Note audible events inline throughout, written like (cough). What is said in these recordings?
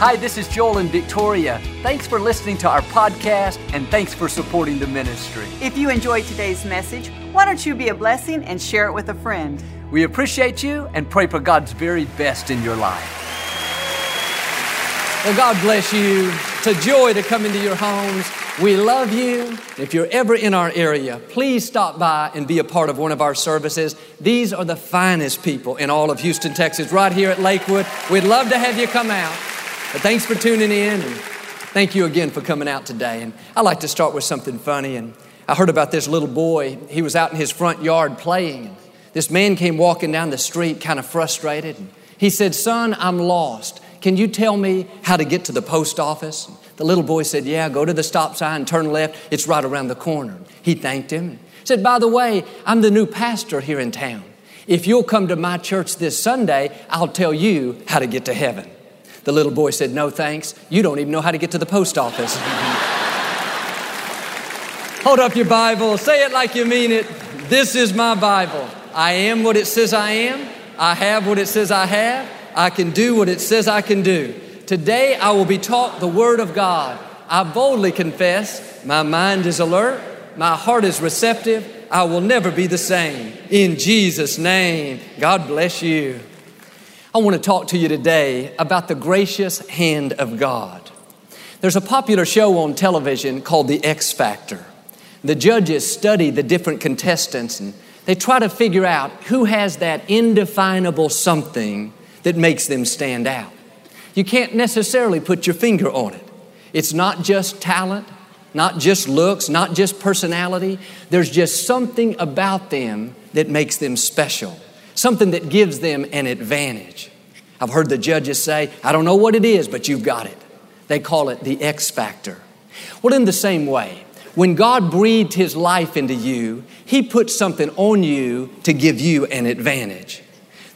Hi, this is Joel and Victoria. Thanks for listening to our podcast and thanks for supporting the ministry. If you enjoyed today's message, why don't you be a blessing and share it with a friend? We appreciate you and pray for God's very best in your life. Well, God bless you. It's a joy to come into your homes. We love you. If you're ever in our area, please stop by and be a part of one of our services. These are the finest people in all of Houston, Texas, right here at Lakewood. We'd love to have you come out. But thanks for tuning in and thank you again for coming out today. And I like to start with something funny. And I heard about this little boy. He was out in his front yard playing. This man came walking down the street, kind of frustrated. He said, Son, I'm lost. Can you tell me how to get to the post office? The little boy said, Yeah, go to the stop sign, turn left. It's right around the corner. He thanked him. Said, By the way, I'm the new pastor here in town. If you'll come to my church this Sunday, I'll tell you how to get to heaven. The little boy said, No thanks. You don't even know how to get to the post office. (laughs) Hold up your Bible, say it like you mean it. This is my Bible. I am what it says I am. I have what it says I have. I can do what it says I can do. Today I will be taught the Word of God. I boldly confess my mind is alert, my heart is receptive. I will never be the same. In Jesus' name, God bless you. I want to talk to you today about the gracious hand of God. There's a popular show on television called The X Factor. The judges study the different contestants and they try to figure out who has that indefinable something that makes them stand out. You can't necessarily put your finger on it. It's not just talent, not just looks, not just personality. There's just something about them that makes them special something that gives them an advantage. I've heard the judges say, I don't know what it is, but you've got it. They call it the X factor. Well, in the same way, when God breathed His life into you, He put something on you to give you an advantage.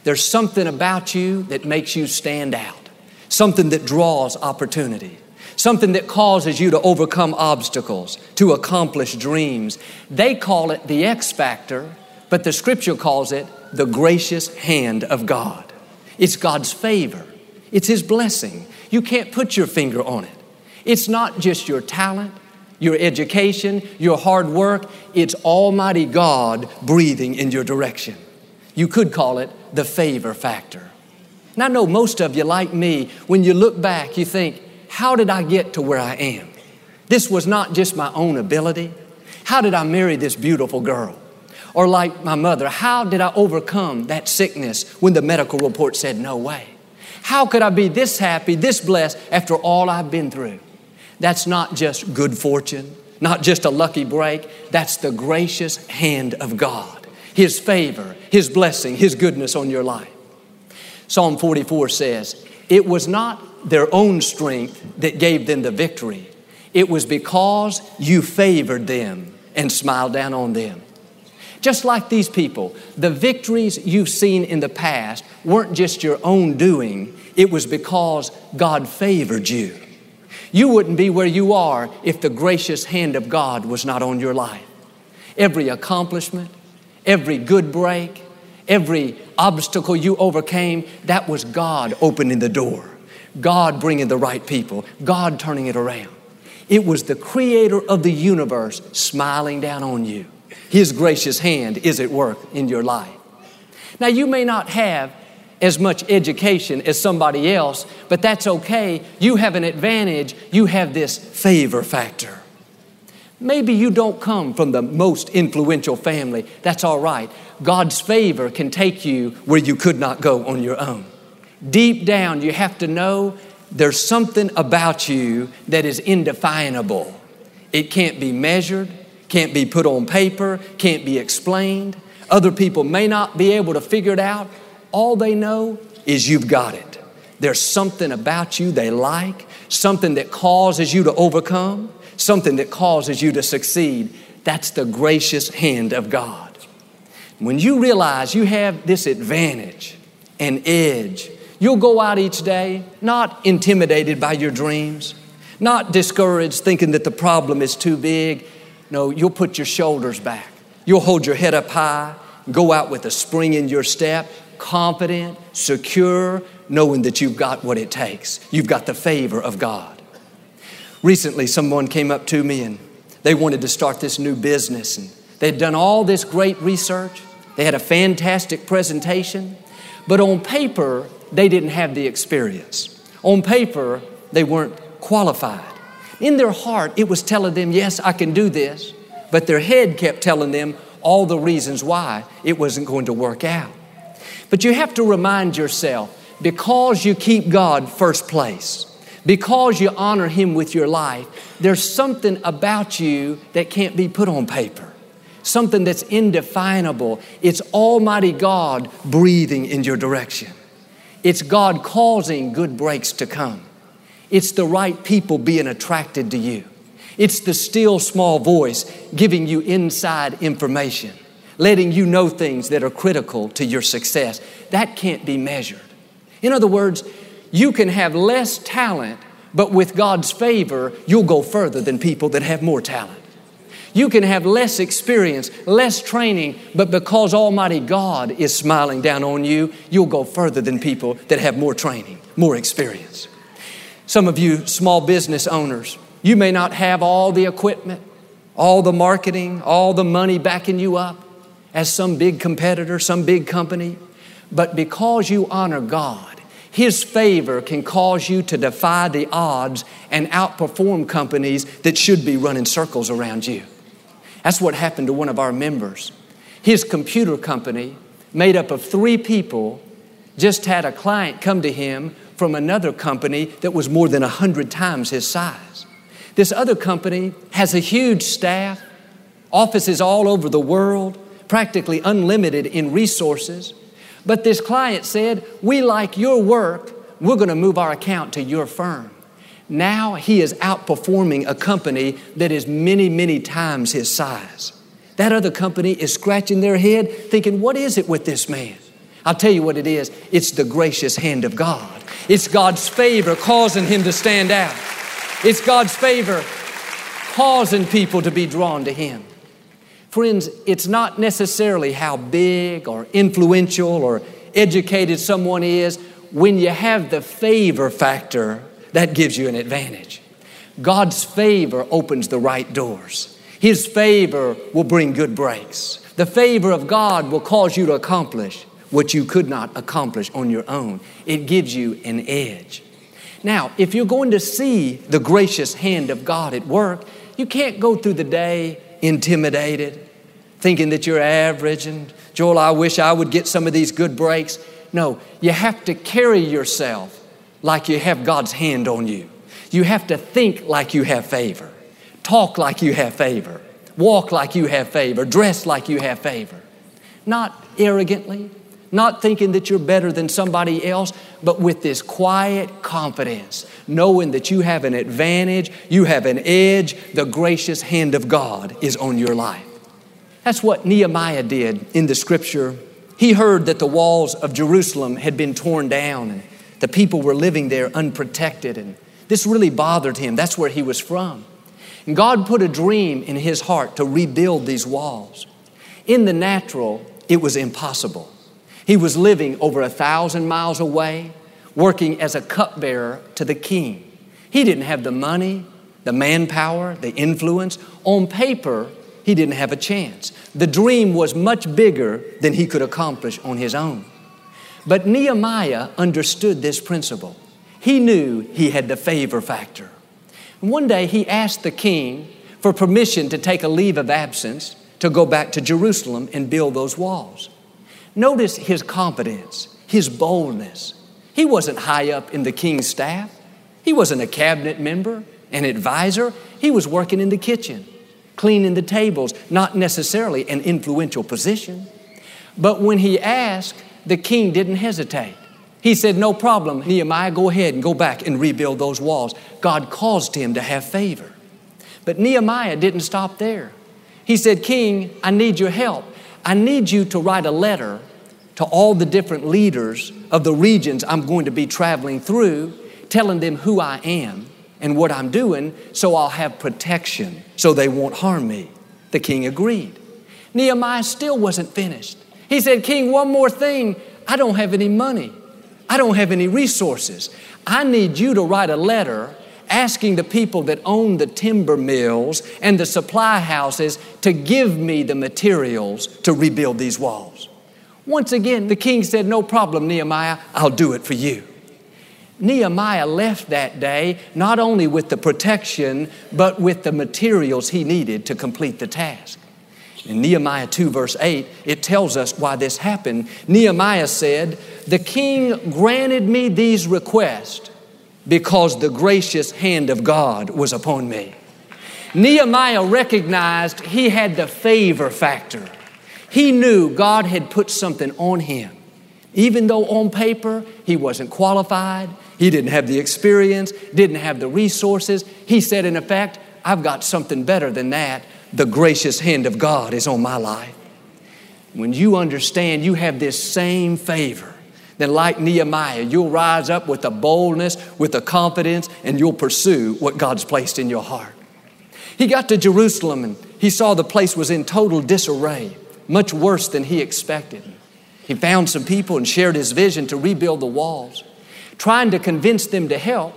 There's something about you that makes you stand out, something that draws opportunity, something that causes you to overcome obstacles, to accomplish dreams. They call it the X factor, but the scripture calls it the gracious hand of God. It's God's favor, it's His blessing. You can't put your finger on it. It's not just your talent, your education, your hard work, it's Almighty God breathing in your direction. You could call it the favor factor. And I know most of you, like me, when you look back, you think, how did I get to where I am? This was not just my own ability. How did I marry this beautiful girl? Or like my mother, how did I overcome that sickness when the medical report said no way? How could I be this happy, this blessed after all I've been through? That's not just good fortune, not just a lucky break. That's the gracious hand of God, His favor, His blessing, His goodness on your life. Psalm 44 says, It was not their own strength that gave them the victory, it was because you favored them and smiled down on them. Just like these people, the victories you've seen in the past weren't just your own doing, it was because God favored you. You wouldn't be where you are if the gracious hand of God was not on your life. Every accomplishment, every good break, every obstacle you overcame, that was God opening the door, God bringing the right people, God turning it around. It was the creator of the universe smiling down on you. His gracious hand is at work in your life. Now, you may not have as much education as somebody else, but that's okay. You have an advantage. You have this favor factor. Maybe you don't come from the most influential family. That's all right. God's favor can take you where you could not go on your own. Deep down, you have to know there's something about you that is indefinable. It can't be measured, can't be put on paper, can't be explained. Other people may not be able to figure it out. All they know is you've got it. There's something about you they like, something that causes you to overcome, something that causes you to succeed. That's the gracious hand of God. When you realize you have this advantage and edge, you'll go out each day not intimidated by your dreams, not discouraged thinking that the problem is too big. No, you'll put your shoulders back. You'll hold your head up high, go out with a spring in your step, confident, secure, knowing that you've got what it takes. You've got the favor of God. Recently, someone came up to me and they wanted to start this new business, and they'd done all this great research. They had a fantastic presentation, but on paper, they didn't have the experience. On paper, they weren't qualified. In their heart, it was telling them, Yes, I can do this, but their head kept telling them all the reasons why it wasn't going to work out. But you have to remind yourself because you keep God first place, because you honor Him with your life, there's something about you that can't be put on paper. Something that's indefinable. It's Almighty God breathing in your direction. It's God causing good breaks to come. It's the right people being attracted to you. It's the still small voice giving you inside information, letting you know things that are critical to your success. That can't be measured. In other words, you can have less talent, but with God's favor, you'll go further than people that have more talent. You can have less experience, less training, but because Almighty God is smiling down on you, you'll go further than people that have more training, more experience. Some of you small business owners, you may not have all the equipment, all the marketing, all the money backing you up as some big competitor, some big company, but because you honor God, his favor can cause you to defy the odds and outperform companies that should be running circles around you. That's what happened to one of our members. His computer company, made up of three people, just had a client come to him from another company that was more than a hundred times his size. This other company has a huge staff, offices all over the world, practically unlimited in resources. But this client said, We like your work, we're going to move our account to your firm. Now he is outperforming a company that is many, many times his size. That other company is scratching their head, thinking, What is it with this man? I'll tell you what it is it's the gracious hand of God. It's God's favor causing him to stand out. It's God's favor causing people to be drawn to him. Friends, it's not necessarily how big or influential or educated someone is. When you have the favor factor, that gives you an advantage. God's favor opens the right doors. His favor will bring good breaks. The favor of God will cause you to accomplish what you could not accomplish on your own. It gives you an edge. Now, if you're going to see the gracious hand of God at work, you can't go through the day intimidated, thinking that you're average and, Joel, I wish I would get some of these good breaks. No, you have to carry yourself like you have God's hand on you. You have to think like you have favor, talk like you have favor, walk like you have favor, dress like you have favor. Not arrogantly, not thinking that you're better than somebody else, but with this quiet confidence, knowing that you have an advantage, you have an edge, the gracious hand of God is on your life. That's what Nehemiah did in the scripture. He heard that the walls of Jerusalem had been torn down and the people were living there unprotected, and this really bothered him. That's where he was from. And God put a dream in his heart to rebuild these walls. In the natural, it was impossible. He was living over a thousand miles away, working as a cupbearer to the king. He didn't have the money, the manpower, the influence. On paper, he didn't have a chance. The dream was much bigger than he could accomplish on his own. But Nehemiah understood this principle. He knew he had the favor factor. One day he asked the king for permission to take a leave of absence to go back to Jerusalem and build those walls. Notice his confidence, his boldness. He wasn't high up in the king's staff. He wasn't a cabinet member, an advisor. He was working in the kitchen, cleaning the tables, not necessarily an influential position. But when he asked, the king didn't hesitate. He said, No problem, Nehemiah, go ahead and go back and rebuild those walls. God caused him to have favor. But Nehemiah didn't stop there. He said, King, I need your help. I need you to write a letter to all the different leaders of the regions I'm going to be traveling through, telling them who I am and what I'm doing so I'll have protection so they won't harm me. The king agreed. Nehemiah still wasn't finished. He said, King, one more thing. I don't have any money. I don't have any resources. I need you to write a letter asking the people that own the timber mills and the supply houses to give me the materials to rebuild these walls. Once again, the king said, No problem, Nehemiah, I'll do it for you. Nehemiah left that day not only with the protection, but with the materials he needed to complete the task. In Nehemiah 2, verse 8, it tells us why this happened. Nehemiah said, The king granted me these requests because the gracious hand of God was upon me. Nehemiah recognized he had the favor factor. He knew God had put something on him. Even though on paper he wasn't qualified, he didn't have the experience, didn't have the resources, he said, in effect, I've got something better than that. The gracious hand of God is on my life. When you understand you have this same favor, then, like Nehemiah, you'll rise up with a boldness, with a confidence, and you'll pursue what God's placed in your heart. He got to Jerusalem and he saw the place was in total disarray, much worse than he expected. He found some people and shared his vision to rebuild the walls. Trying to convince them to help,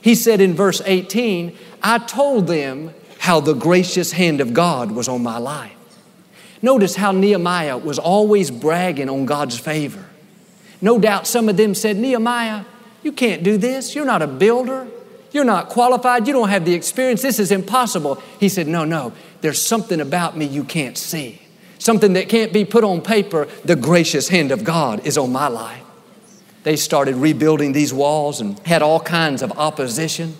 he said in verse 18, I told them how the gracious hand of God was on my life. Notice how Nehemiah was always bragging on God's favor. No doubt some of them said, Nehemiah, you can't do this. You're not a builder. You're not qualified. You don't have the experience. This is impossible. He said, No, no, there's something about me you can't see. Something that can't be put on paper. The gracious hand of God is on my life. They started rebuilding these walls and had all kinds of opposition.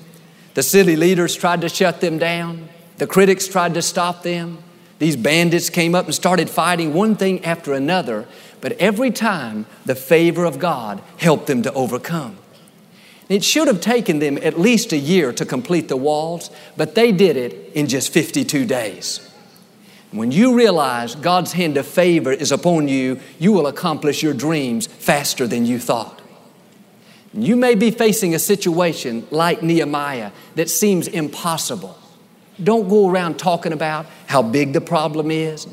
The city leaders tried to shut them down. The critics tried to stop them. These bandits came up and started fighting one thing after another, but every time the favor of God helped them to overcome. It should have taken them at least a year to complete the walls, but they did it in just 52 days. When you realize God's hand of favor is upon you, you will accomplish your dreams faster than you thought. You may be facing a situation like Nehemiah that seems impossible. Don't go around talking about how big the problem is,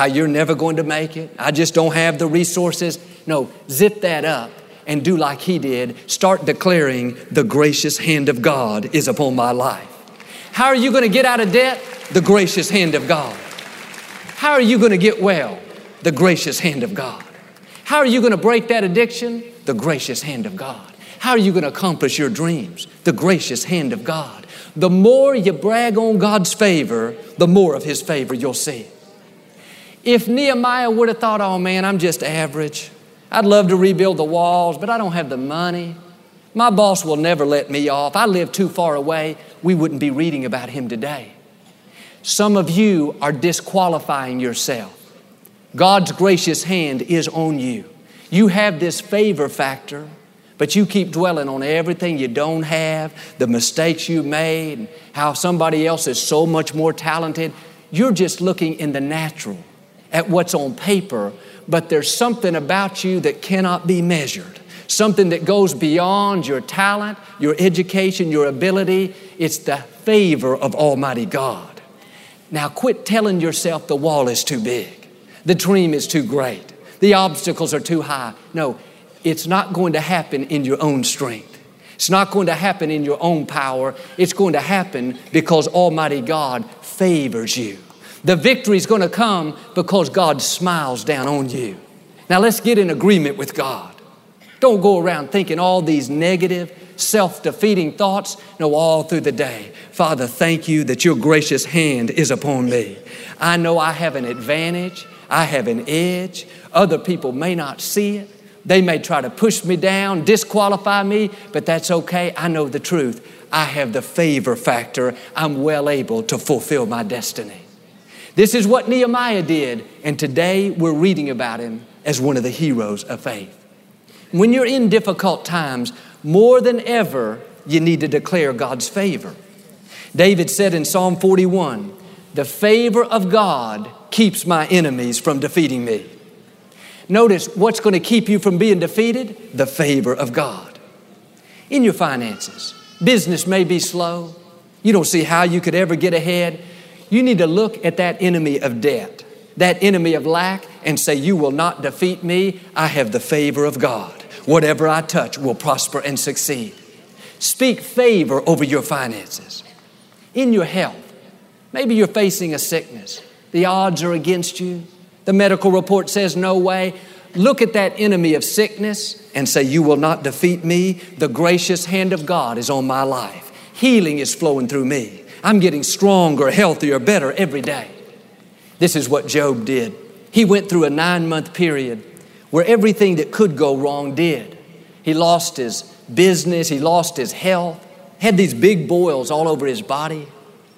how you're never going to make it. I just don't have the resources. No, zip that up and do like he did. Start declaring the gracious hand of God is upon my life. How are you going to get out of debt? The gracious hand of God. How are you going to get well? The gracious hand of God. How are you going to break that addiction? The gracious hand of God. How are you going to accomplish your dreams? The gracious hand of God. The more you brag on God's favor, the more of His favor you'll see. If Nehemiah would have thought, oh man, I'm just average, I'd love to rebuild the walls, but I don't have the money. My boss will never let me off. I live too far away. We wouldn't be reading about him today. Some of you are disqualifying yourself. God's gracious hand is on you. You have this favor factor, but you keep dwelling on everything you don't have, the mistakes you made, how somebody else is so much more talented. You're just looking in the natural at what's on paper, but there's something about you that cannot be measured. Something that goes beyond your talent, your education, your ability. It's the favor of Almighty God. Now quit telling yourself the wall is too big, the dream is too great, the obstacles are too high. No, it's not going to happen in your own strength. It's not going to happen in your own power. It's going to happen because Almighty God favors you. The victory is going to come because God smiles down on you. Now let's get in agreement with God. Don't go around thinking all these negative, self defeating thoughts. No, all through the day. Father, thank you that your gracious hand is upon me. I know I have an advantage, I have an edge. Other people may not see it. They may try to push me down, disqualify me, but that's okay. I know the truth. I have the favor factor. I'm well able to fulfill my destiny. This is what Nehemiah did, and today we're reading about him as one of the heroes of faith. When you're in difficult times, more than ever, you need to declare God's favor. David said in Psalm 41, The favor of God keeps my enemies from defeating me. Notice what's going to keep you from being defeated? The favor of God. In your finances, business may be slow. You don't see how you could ever get ahead. You need to look at that enemy of debt, that enemy of lack, and say, You will not defeat me. I have the favor of God. Whatever I touch will prosper and succeed. Speak favor over your finances. In your health, maybe you're facing a sickness. The odds are against you. The medical report says no way. Look at that enemy of sickness and say, You will not defeat me. The gracious hand of God is on my life. Healing is flowing through me. I'm getting stronger, healthier, better every day. This is what Job did. He went through a nine month period where everything that could go wrong did. He lost his business, he lost his health, had these big boils all over his body.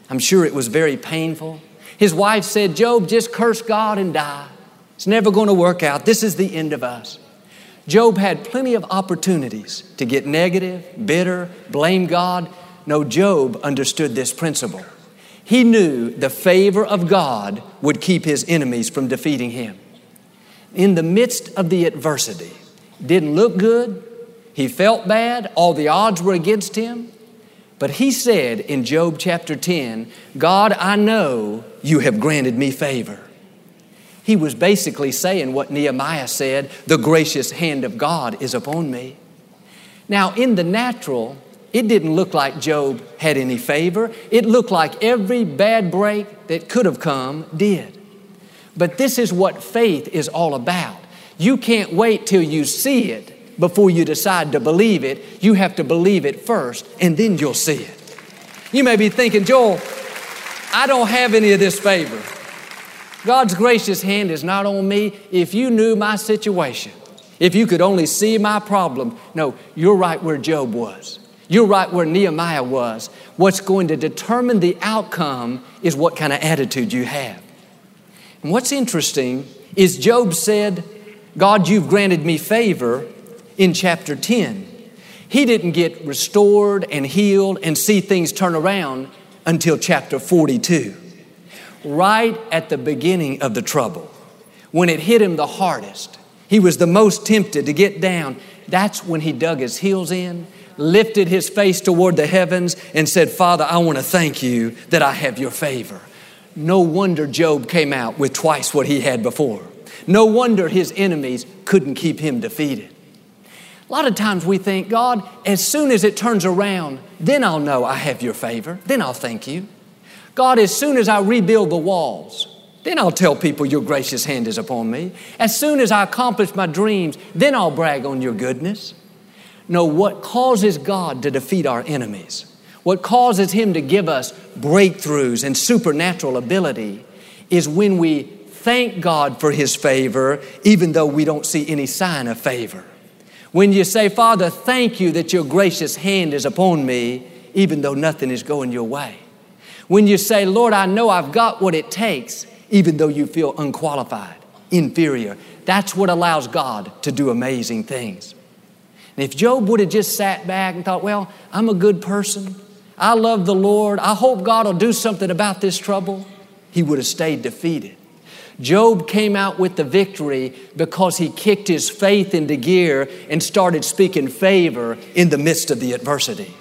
I'm sure it was very painful. His wife said, Job, just curse God and die. It's never going to work out. This is the end of us. Job had plenty of opportunities to get negative, bitter, blame God. No, Job understood this principle. He knew the favor of God would keep his enemies from defeating him. In the midst of the adversity, didn't look good, he felt bad, all the odds were against him. But he said in Job chapter 10, God, I know you have granted me favor. He was basically saying what Nehemiah said the gracious hand of God is upon me. Now, in the natural, it didn't look like Job had any favor. It looked like every bad break that could have come did. But this is what faith is all about. You can't wait till you see it before you decide to believe it. You have to believe it first, and then you'll see it. You may be thinking, Joel, I don't have any of this favor. God's gracious hand is not on me. If you knew my situation, if you could only see my problem, no, you're right where Job was. You're right where Nehemiah was. What's going to determine the outcome is what kind of attitude you have. And what's interesting is Job said, God, you've granted me favor in chapter 10. He didn't get restored and healed and see things turn around until chapter 42 right at the beginning of the trouble, when it hit him the hardest. He was the most tempted to get down. That's when he dug his heels in, lifted his face toward the heavens, and said, Father, I want to thank you that I have your favor. No wonder Job came out with twice what he had before. No wonder his enemies couldn't keep him defeated. A lot of times we think, God, as soon as it turns around, then I'll know I have your favor. Then I'll thank you. God, as soon as I rebuild the walls, then I'll tell people your gracious hand is upon me. As soon as I accomplish my dreams, then I'll brag on your goodness. No, what causes God to defeat our enemies, what causes Him to give us breakthroughs and supernatural ability, is when we thank God for His favor, even though we don't see any sign of favor. When you say, Father, thank you that your gracious hand is upon me, even though nothing is going your way. When you say, Lord, I know I've got what it takes, even though you feel unqualified, inferior, that's what allows God to do amazing things. And if Job would have just sat back and thought, well, I'm a good person, I love the Lord, I hope God will do something about this trouble, he would have stayed defeated. Job came out with the victory because he kicked his faith into gear and started speaking favor in the midst of the adversity.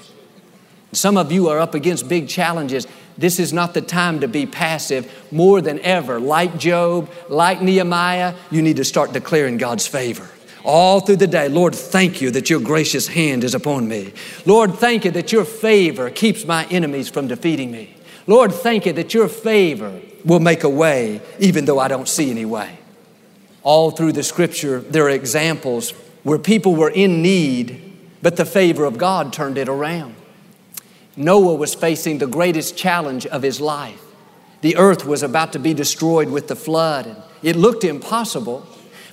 Some of you are up against big challenges this is not the time to be passive. More than ever, like Job, like Nehemiah, you need to start declaring God's favor. All through the day, Lord, thank you that your gracious hand is upon me. Lord, thank you that your favor keeps my enemies from defeating me. Lord, thank you that your favor will make a way even though I don't see any way. All through the scripture, there are examples where people were in need, but the favor of God turned it around. Noah was facing the greatest challenge of his life. The earth was about to be destroyed with the flood, and it looked impossible.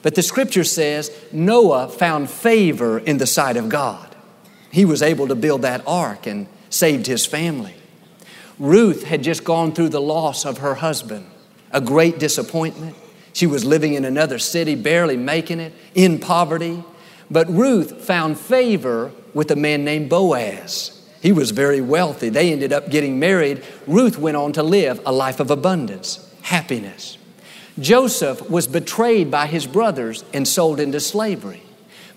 But the scripture says Noah found favor in the sight of God. He was able to build that ark and saved his family. Ruth had just gone through the loss of her husband, a great disappointment. She was living in another city, barely making it, in poverty. But Ruth found favor with a man named Boaz. He was very wealthy. They ended up getting married. Ruth went on to live a life of abundance, happiness. Joseph was betrayed by his brothers and sold into slavery.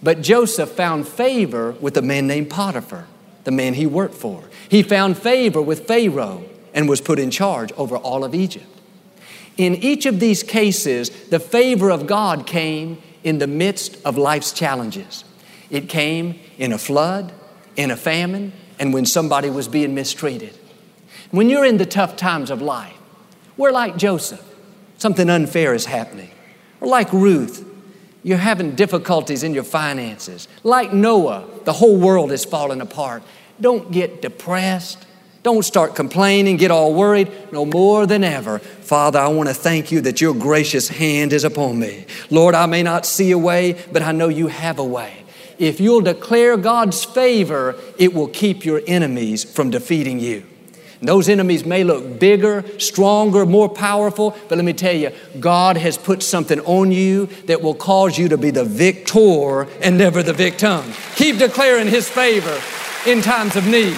But Joseph found favor with a man named Potiphar, the man he worked for. He found favor with Pharaoh and was put in charge over all of Egypt. In each of these cases, the favor of God came in the midst of life's challenges. It came in a flood, in a famine, and when somebody was being mistreated. When you're in the tough times of life, we're like Joseph. Something unfair is happening. Or like Ruth, you're having difficulties in your finances. Like Noah, the whole world is falling apart. Don't get depressed. Don't start complaining, get all worried. No more than ever. Father, I want to thank you that your gracious hand is upon me. Lord, I may not see a way, but I know you have a way. If you'll declare God's favor, it will keep your enemies from defeating you. And those enemies may look bigger, stronger, more powerful, but let me tell you, God has put something on you that will cause you to be the victor and never the victim. Keep declaring His favor in times of need.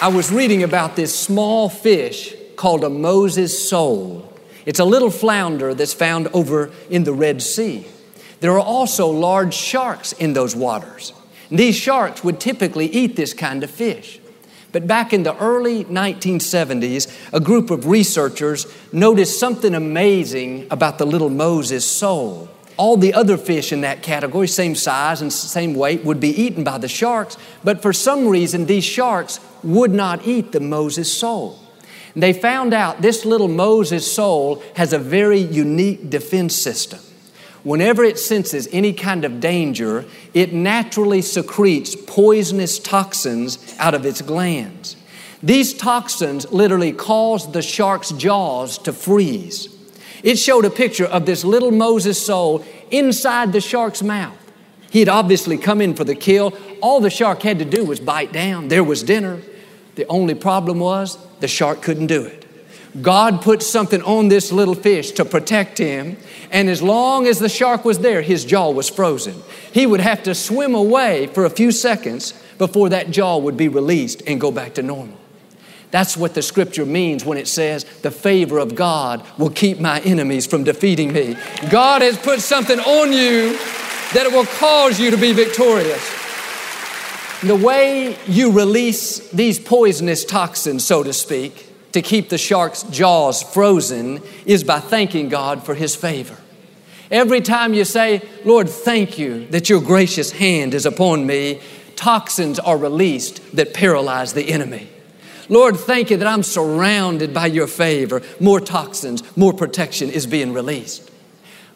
I was reading about this small fish called a Moses sole. It's a little flounder that's found over in the Red Sea. There are also large sharks in those waters. And these sharks would typically eat this kind of fish. But back in the early 1970s, a group of researchers noticed something amazing about the little Moses sole. All the other fish in that category, same size and same weight, would be eaten by the sharks, but for some reason, these sharks would not eat the Moses sole. They found out this little Moses sole has a very unique defense system. Whenever it senses any kind of danger, it naturally secretes poisonous toxins out of its glands. These toxins literally cause the shark's jaws to freeze. It showed a picture of this little Moses sole inside the shark's mouth. He had obviously come in for the kill. All the shark had to do was bite down. There was dinner. The only problem was the shark couldn't do it. God put something on this little fish to protect him, and as long as the shark was there, his jaw was frozen. He would have to swim away for a few seconds before that jaw would be released and go back to normal. That's what the scripture means when it says, The favor of God will keep my enemies from defeating me. God has put something on you that it will cause you to be victorious. The way you release these poisonous toxins, so to speak, to keep the shark's jaws frozen is by thanking God for His favor. Every time you say, Lord, thank you that your gracious hand is upon me, toxins are released that paralyze the enemy. Lord, thank you that I'm surrounded by your favor. More toxins, more protection is being released.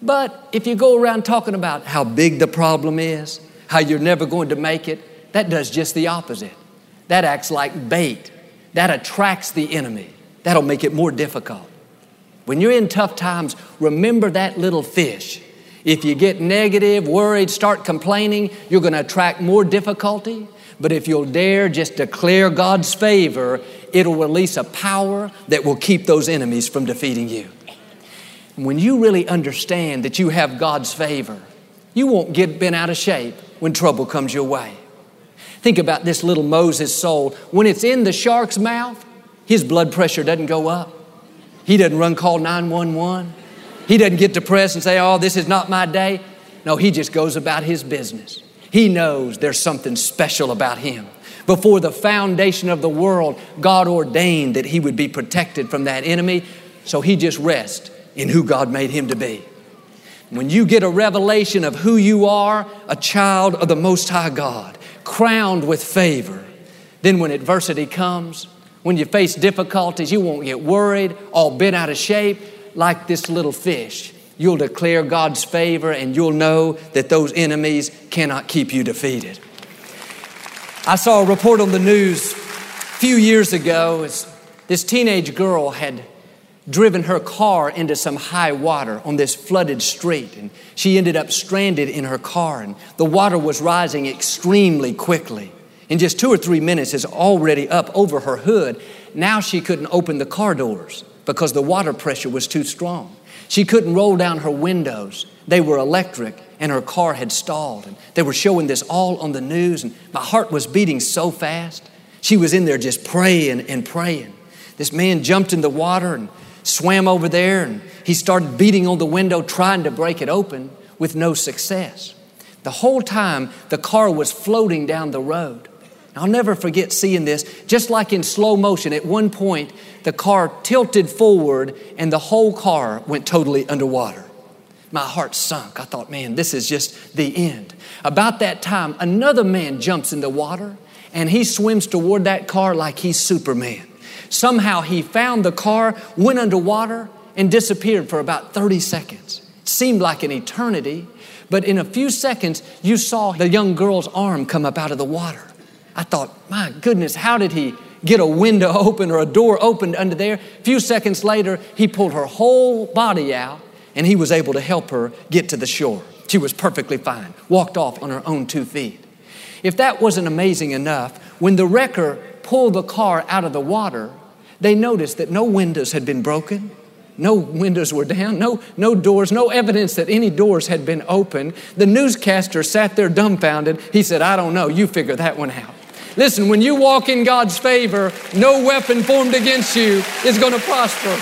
But if you go around talking about how big the problem is, how you're never going to make it, that does just the opposite. That acts like bait. That attracts the enemy. That'll make it more difficult. When you're in tough times, remember that little fish. If you get negative, worried, start complaining, you're going to attract more difficulty. But if you'll dare just declare God's favor, it'll release a power that will keep those enemies from defeating you. When you really understand that you have God's favor, you won't get bent out of shape when trouble comes your way. Think about this little Moses sole. When it's in the shark's mouth, his blood pressure doesn't go up. He doesn't run call 911. He doesn't get depressed and say, Oh, this is not my day. No, he just goes about his business. He knows there's something special about him. Before the foundation of the world, God ordained that he would be protected from that enemy, so he just rests in who God made him to be. When you get a revelation of who you are, a child of the Most High God, crowned with favor, then when adversity comes, when you face difficulties, you won't get worried, all bent out of shape like this little fish you'll declare God's favor and you'll know that those enemies cannot keep you defeated. I saw a report on the news a few years ago. This teenage girl had driven her car into some high water on this flooded street, and she ended up stranded in her car, and the water was rising extremely quickly. In just two or three minutes, it's already up over her hood. Now she couldn't open the car doors because the water pressure was too strong. She couldn't roll down her windows. They were electric and her car had stalled. And they were showing this all on the news, and my heart was beating so fast. She was in there just praying and praying. This man jumped in the water and swam over there, and he started beating on the window, trying to break it open with no success. The whole time, the car was floating down the road. I'll never forget seeing this, just like in slow motion. At one point, the car tilted forward and the whole car went totally underwater. my heart sunk. I thought, man, this is just the end. About that time, another man jumps in the water and he swims toward that car like he's Superman. Somehow he found the car, went underwater, and disappeared for about 30 seconds. It seemed like an eternity, but in a few seconds, you saw the young girl's arm come up out of the water. I thought, my goodness, how did he get a window (laughs) open or a door opened under there? A few seconds later, he pulled her whole body out and he was able to help her get to the shore. She was perfectly fine, walked off on her own two feet. If that wasn't amazing enough, when the wrecker pulled the car out of the water, they noticed that no windows had been broken, no windows were down, no, no doors, no evidence that any doors had been opened. The newscaster sat there dumbfounded. He said, I don't know, you figure that one out. Listen, when you walk in God's favor, no weapon formed against you is going to prosper.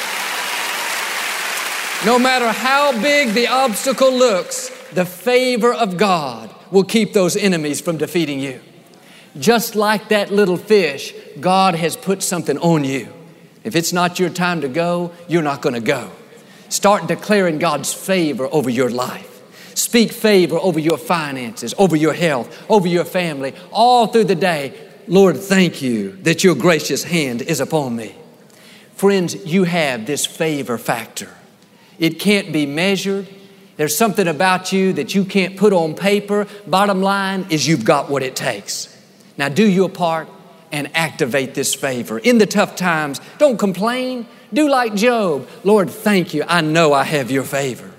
No matter how big the obstacle looks, the favor of God will keep those enemies from defeating you. Just like that little fish, God has put something on you. If it's not your time to go, you're not going to go. Start declaring God's favor over your life. Speak favor over your finances, over your health, over your family, all through the day. Lord, thank you that your gracious hand is upon me. Friends, you have this favor factor. It can't be measured. There's something about you that you can't put on paper. Bottom line is you've got what it takes. Now do your part and activate this favor. In the tough times, don't complain. Do like Job. Lord, thank you. I know I have your favor.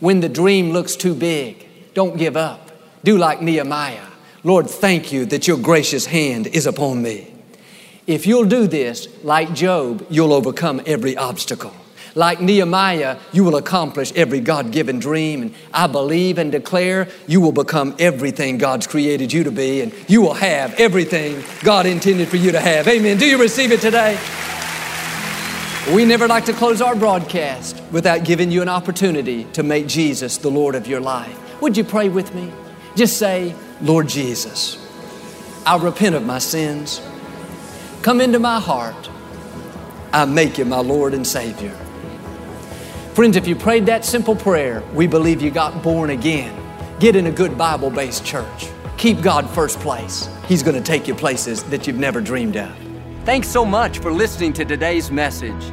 When the dream looks too big, don't give up. Do like Nehemiah. Lord, thank you that your gracious hand is upon me. If you'll do this, like Job, you'll overcome every obstacle. Like Nehemiah, you will accomplish every God given dream. And I believe and declare you will become everything God's created you to be, and you will have everything God intended for you to have. Amen. Do you receive it today? We never like to close our broadcast without giving you an opportunity to make Jesus the Lord of your life. Would you pray with me? Just say, Lord Jesus, I repent of my sins. Come into my heart. I make you my Lord and Savior. Friends, if you prayed that simple prayer, we believe you got born again. Get in a good Bible based church. Keep God first place. He's going to take you places that you've never dreamed of. Thanks so much for listening to today's message.